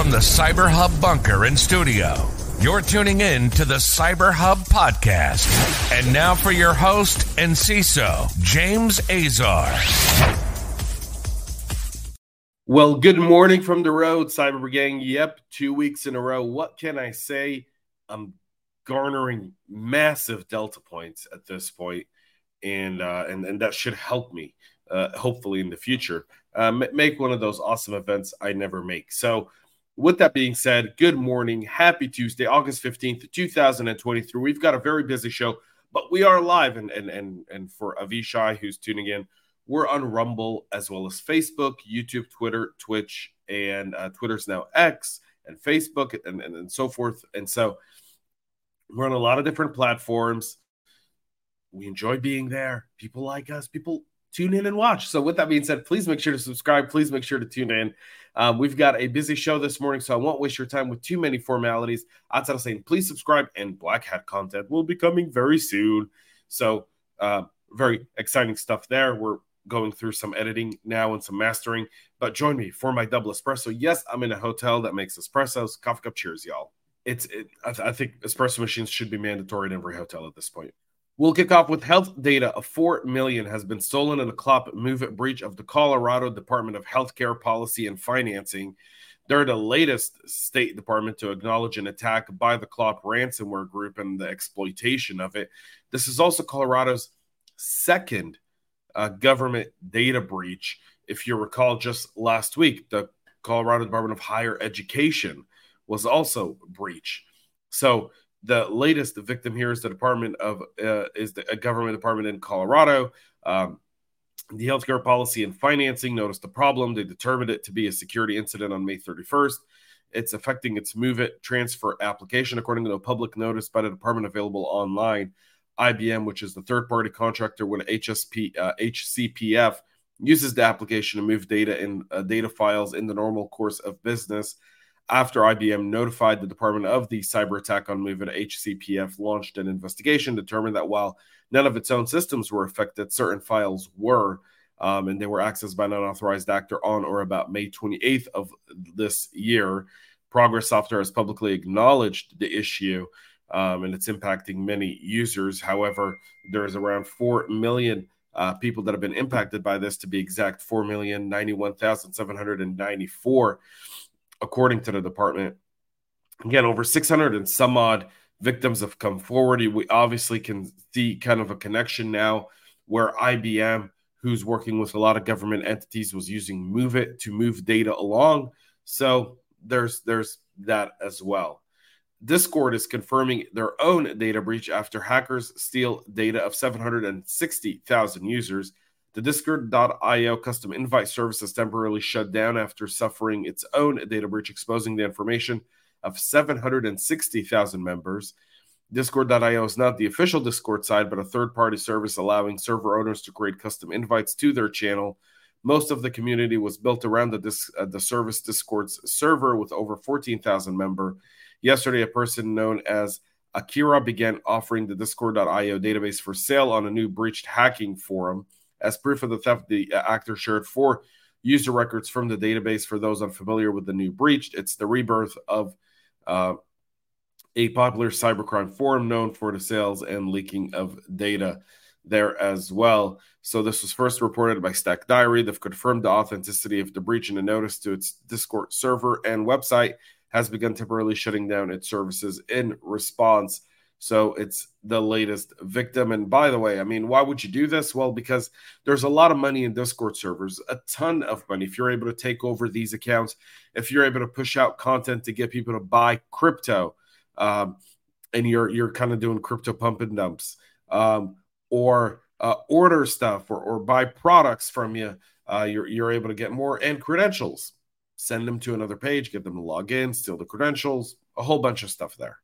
from the Cyber Hub bunker and studio. You're tuning in to the Cyber Hub podcast. And now for your host and CISO, James Azar. Well, good morning from the road, Cyber Gang. Yep, two weeks in a row. What can I say? I'm garnering massive delta points at this point, and uh, and and that should help me, uh, hopefully in the future, uh, make one of those awesome events I never make. So, with that being said, good morning, happy Tuesday, August fifteenth, two thousand and twenty-three. We've got a very busy show, but we are live, and and and and for Avishai who's tuning in, we're on Rumble as well as Facebook, YouTube, Twitter, Twitch, and uh, Twitter's now X and Facebook and, and, and so forth. And so we're on a lot of different platforms. We enjoy being there. People like us. People tune in and watch. So, with that being said, please make sure to subscribe. Please make sure to tune in. Um, we've got a busy show this morning, so I won't waste your time with too many formalities. Outside of saying, please subscribe, and Black Hat content will be coming very soon. So, uh, very exciting stuff there. We're going through some editing now and some mastering. But join me for my double espresso. Yes, I'm in a hotel that makes espressos. Coffee cup cheers, y'all it's it, I, th- I, think espresso machines should be mandatory in every hotel at this point. We'll kick off with health data of 4 million has been stolen in a Clop MOVEit breach of the Colorado Department of Healthcare Policy and Financing. They're the latest state department to acknowledge an attack by the Clop ransomware group and the exploitation of it. This is also Colorado's second uh, government data breach. If you recall, just last week, the Colorado Department of Higher Education was also breached. So the latest victim here is the Department of uh, is the a government department in Colorado. Um, the healthcare policy and financing noticed the problem. They determined it to be a security incident on May 31st. It's affecting its MOVEit transfer application, according to a public notice by the department available online. IBM, which is the third party contractor with HSP, uh, HCPF uses the application to move data in uh, data files in the normal course of business after IBM notified the department of the cyber attack on MOVEit, HCPF launched an investigation, determined that while none of its own systems were affected, certain files were, um, and they were accessed by an unauthorized actor on or about May 28th of this year. Progress Software has publicly acknowledged the issue, um, and it's impacting many users. However, there's around 4 million uh, people that have been impacted by this, to be exact, 4,091,794 according to the department. Again, over 600 and some odd victims have come forward. We obviously can see kind of a connection now where IBM, who's working with a lot of government entities, was using MOVEit to move data along. So there's there's that as well. Discord is confirming their own data breach after hackers steal data of 760,000 users the Discord.io custom invite service has temporarily shut down after suffering its own data breach, exposing the information of 760,000 members. Discord.io is not the official Discord side, but a third party service allowing server owners to create custom invites to their channel. Most of the community was built around the, uh, the service Discord's server with over 14,000 member. Yesterday, a person known as Akira began offering the Discord.io database for sale on a new breached hacking forum. As proof of the theft, the uh, actor shared four user records from the database for those unfamiliar with the new breach. It's the rebirth of uh, a popular cybercrime forum known for the sales and leaking of data there as well. So this was first reported by Stack Diary. They've confirmed the authenticity of the breach in a notice to its Discord server and website has begun temporarily shutting down its services in response. So it's the latest victim. And by the way, I mean, why would you do this? Well, because there's a lot of money in Discord servers, a ton of money. If you're able to take over these accounts, if you're able to push out content to get people to buy crypto, um, and you're you're kind of doing crypto pump and dumps, um, or uh, order stuff or, or buy products from you, uh, you're you're able to get more and credentials. Send them to another page, get them to log in, steal the credentials, a whole bunch of stuff there.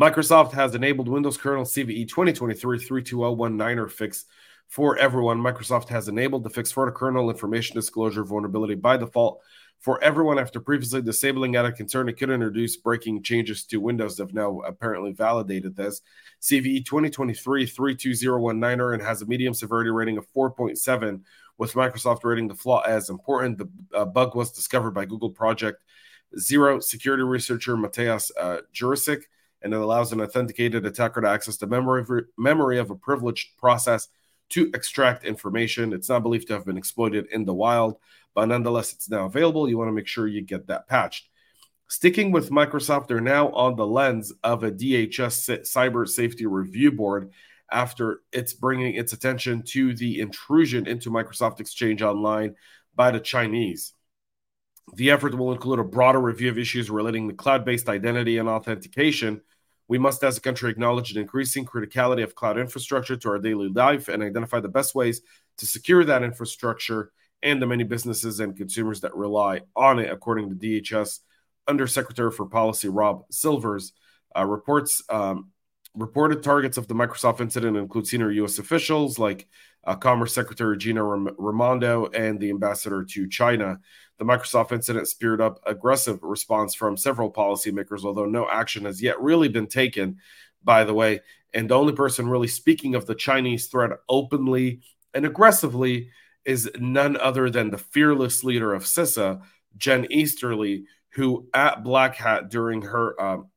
Microsoft has enabled Windows kernel CVE 2023-32019er fix for everyone. Microsoft has enabled the fix for the kernel information disclosure vulnerability by default for everyone after previously disabling out of concern. It could introduce breaking changes to Windows. They've now apparently validated this. CVE 2023-32019er and has a medium severity rating of 4.7 with Microsoft rating the flaw as important. The uh, bug was discovered by Google Project Zero security researcher Matthias uh, Jurczyk, and it allows an authenticated attacker to access the memory of, memory of a privileged process to extract information. It's not believed to have been exploited in the wild, but nonetheless, it's now available. You want to make sure you get that patched. Sticking with Microsoft, they're now on the lens of a DHS Cyber Safety Review Board after it's bringing its attention to the intrusion into Microsoft Exchange Online by the Chinese. The effort will include a broader review of issues relating to cloud based identity and authentication. We must, as a country, acknowledge the increasing criticality of cloud infrastructure to our daily life and identify the best ways to secure that infrastructure and the many businesses and consumers that rely on it, according to DHS Undersecretary for Policy Rob Silvers. Uh, reports um, reported targets of the Microsoft incident include senior U.S. officials like uh, Commerce Secretary Gina Raimondo and the ambassador to China. The Microsoft incident speared up aggressive response from several policymakers, although no action has yet really been taken, by the way. And the only person really speaking of the Chinese threat openly and aggressively is none other than the fearless leader of CISA, Jen Easterly, who at Black Hat during her um,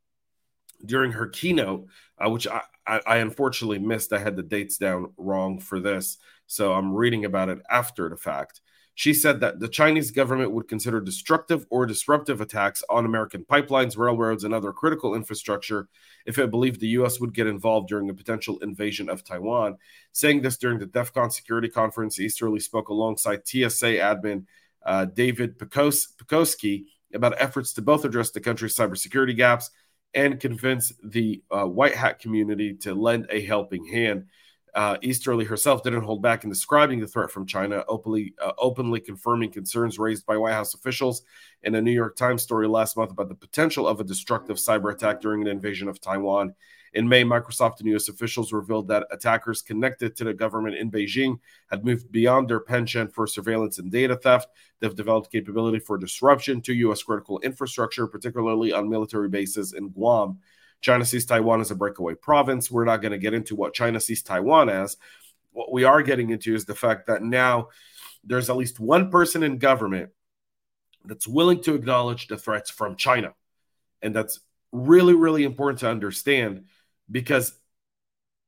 during her keynote, uh, which I, I, I, unfortunately missed. I had the dates down wrong for this, so I'm reading about it after the fact. She said that the Chinese government would consider destructive or disruptive attacks on American pipelines, railroads, and other critical infrastructure if it believed the U.S. would get involved during a potential invasion of Taiwan. Saying this during the DEF CON security conference, Easterly spoke alongside TSA admin uh, David Pekoske about efforts to both address the country's cybersecurity gaps and convince the uh, white hat community to lend a helping hand. Uh, Easterly herself didn't hold back in describing the threat from China, openly uh, openly confirming concerns raised by White House officials in a New York Times story last month about the potential of a destructive cyber attack during an invasion of Taiwan. In May, Microsoft and U.S. officials revealed that attackers connected to the government in Beijing had moved beyond their penchant for surveillance and data theft. They've developed capability for disruption to U.S. critical infrastructure, particularly on military bases in Guam. China sees Taiwan as a breakaway province. We're not going to get into what China sees Taiwan as. What we are getting into is the fact that now there's at least one person in government that's willing to acknowledge the threats from China. And that's really, really important to understand because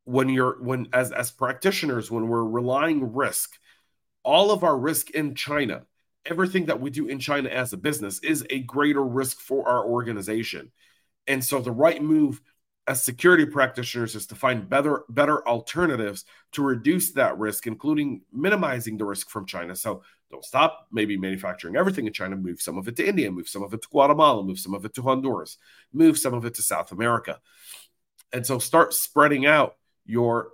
when you're when as as practitioners when we're relying risk all of our risk in china everything that we do in china as a business is a greater risk for our organization. And so the right move as security practitioners is to find better better alternatives to reduce that risk including minimizing the risk from china. So don't stop. Maybe manufacturing everything in china. Move some of it to india. Move some of it to guatemala. Move some of it to honduras. Move some of it to south america and so start spreading out your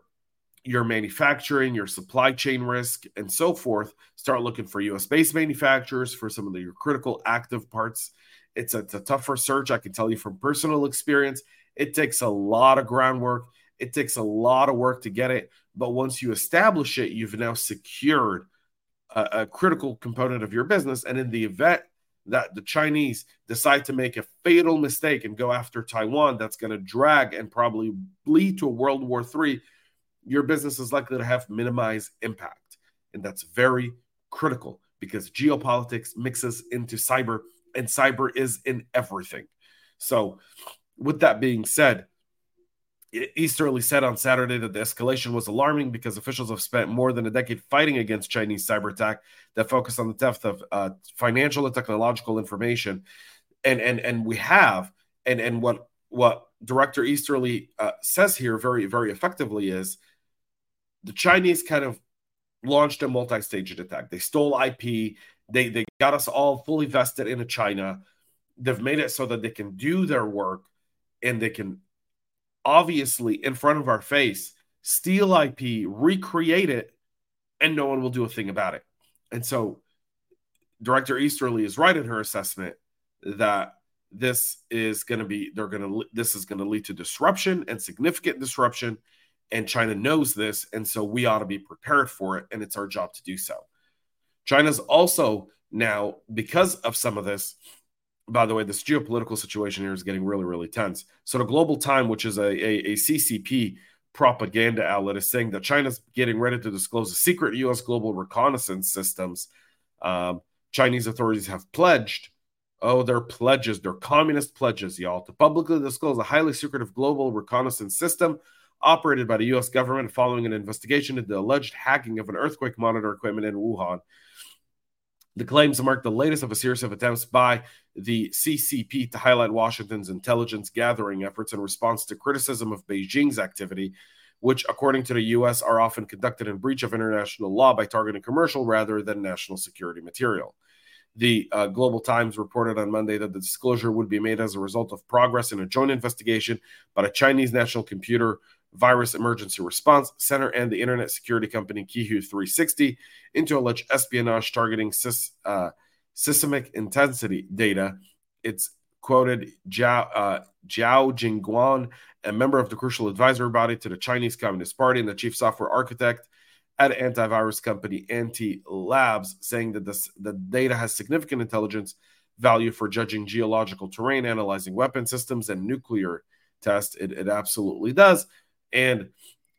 your manufacturing, your supply chain risk, and so forth. Start looking for US based manufacturers for some of the, your critical active parts. It's a, it's a tougher search. I can tell you from personal experience, it takes a lot of groundwork. It takes a lot of work to get it. But once you establish it, you've now secured a, a critical component of your business. And in the event that the Chinese decide to make a fatal mistake and go after Taiwan that's going to drag and probably lead to a World War III, your business is likely to have minimized impact. And that's very critical because geopolitics mixes into cyber, and cyber is in everything. So, with that being said, Easterly said on Saturday that the escalation was alarming because officials have spent more than a decade fighting against Chinese cyber attack that focused on the theft of uh, financial and technological information, and and and we have and and what what Director Easterly uh, says here very very effectively is the Chinese kind of launched a multi-staged attack. They stole IP. They they got us all fully vested into China. They've made it so that they can do their work and they can obviously in front of our face, steal IP, recreate it, and no one will do a thing about it. And so, Director Easterly is right in her assessment that this is going to be they're going to this is going to lead to disruption and significant disruption and China knows this and so we ought to be prepared for it and it's our job to do so. China's also now because of some of this by the way, this geopolitical situation here is getting really, really tense. So, the Global Time, which is a, a, a CCP propaganda outlet is saying that China's getting ready to disclose a secret U.S. global reconnaissance systems. Um, Chinese authorities have pledged, oh, they're pledges, they're communist pledges, y'all, to publicly disclose a highly secretive global reconnaissance system operated by the U.S. government following an investigation into the alleged hacking of an earthquake monitor equipment in Wuhan. The claims mark the latest of a series of attempts by the CCP to highlight Washington's intelligence gathering efforts in response to criticism of Beijing's activity, which, according to the U.S., are often conducted in breach of international law by targeting commercial rather than national security material. The uh, Global Times reported on Monday that the disclosure would be made as a result of progress in a joint investigation by a Chinese National Computer Virus Emergency Response Center and the internet security company Qihoo 360 into alleged espionage targeting sys, uh, seismic intensity data. It's quoted Zhao, uh, Zhao Jingguan, a member of the crucial advisory body to the Chinese Communist Party and the chief software architect at antivirus company Antiy Labs, saying that this, the data has significant intelligence value for judging geological terrain, analyzing weapon systems, and nuclear tests. It, it absolutely does and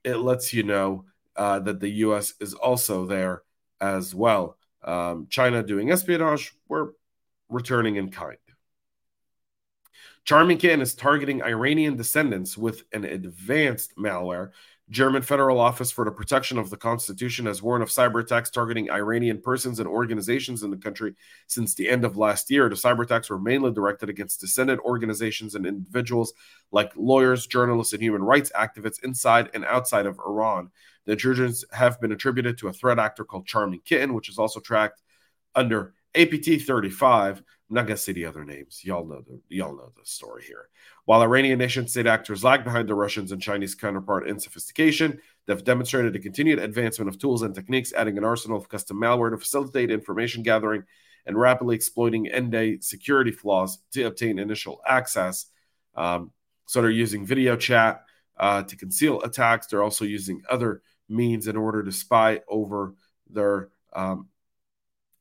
it lets you know uh, that the U.S. is also there as well. Um, China doing espionage, we're returning in kind. Charming Kitten is targeting Iranian descendants with an advanced malware German Federal Office for the Protection of the Constitution has warned of cyber attacks targeting Iranian persons and organizations in the country since the end of last year. The cyber attacks were mainly directed against descendant organizations and individuals like lawyers, journalists, and human rights activists inside and outside of Iran. The intrusions have been attributed to a threat actor called Charming Kitten, which is also tracked under APT 35. I'm not going to say the other names. Y'all know the y'all know the story here. While Iranian nation state actors lag behind the Russians and Chinese counterpart in sophistication, they've demonstrated a continued advancement of tools and techniques, adding an arsenal of custom malware to facilitate information gathering and rapidly exploiting N-day security flaws to obtain initial access. Um, so they're using video chat uh, to conceal attacks. They're also using other means in order to spy over their um,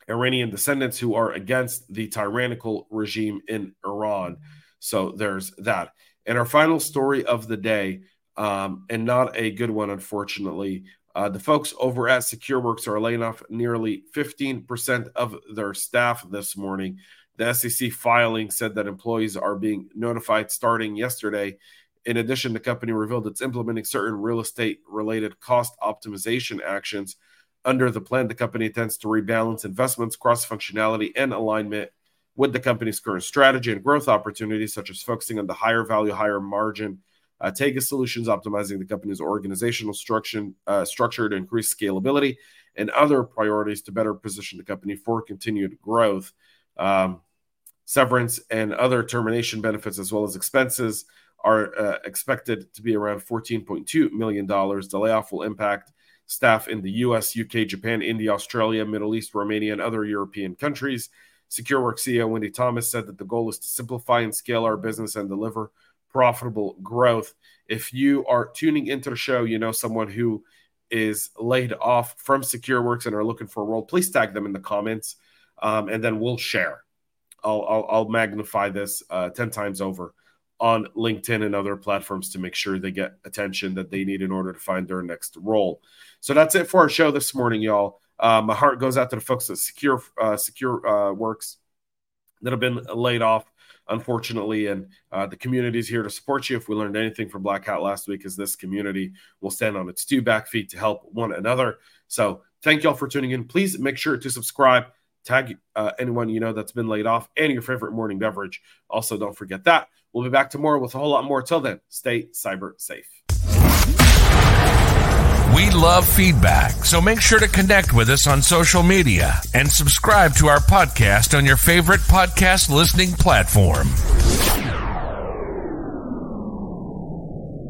Iranian descendants who are against the tyrannical regime in Iran. So there's that. And our final story of the day, um, and not a good one, unfortunately. Uh, the folks over at SecureWorks are laying off nearly 15% of their staff this morning. The SEC filing said that employees are being notified starting yesterday. In addition, the company revealed it's implementing certain real estate related cost optimization actions under the plan, the company intends to rebalance investments, cross functionality, and alignment with the company's current strategy and growth opportunities, such as focusing on the higher value, higher margin uh, Taegis solutions, optimizing the company's organizational structure, uh, structure to increase scalability, and other priorities to better position the company for continued growth. Um, severance and other termination benefits, as well as expenses, are uh, expected to be around $14.2 million. The layoff will impact staff in the US, UK, Japan, India, Australia, Middle East, Romania, and other European countries. SecureWorks CEO Wendy Thomas said that the goal is to simplify and scale our business and deliver profitable growth. If you are tuning into the show, you know someone who is laid off from SecureWorks and are looking for a role, please tag them in the comments, um, and then we'll share. I'll, I'll, I'll magnify this uh, 10 times over on LinkedIn and other platforms to make sure they get attention that they need in order to find their next role. So that's it for our show this morning, y'all. Uh, my heart goes out to the folks at Secure uh, Secure uh, Works that have been laid off, unfortunately, and uh, the community is here to support you. If we learned anything from Black Hat last week, is this community will stand on its two back feet to help one another. So thank y'all for tuning in. Please make sure to subscribe. Tag uh, anyone you know that's been laid off and your favorite morning beverage. Also, don't forget that. We'll be back tomorrow with a whole lot more. Till then, stay cyber safe. We love feedback, so make sure to connect with us on social media and subscribe to our podcast on your favorite podcast listening platform.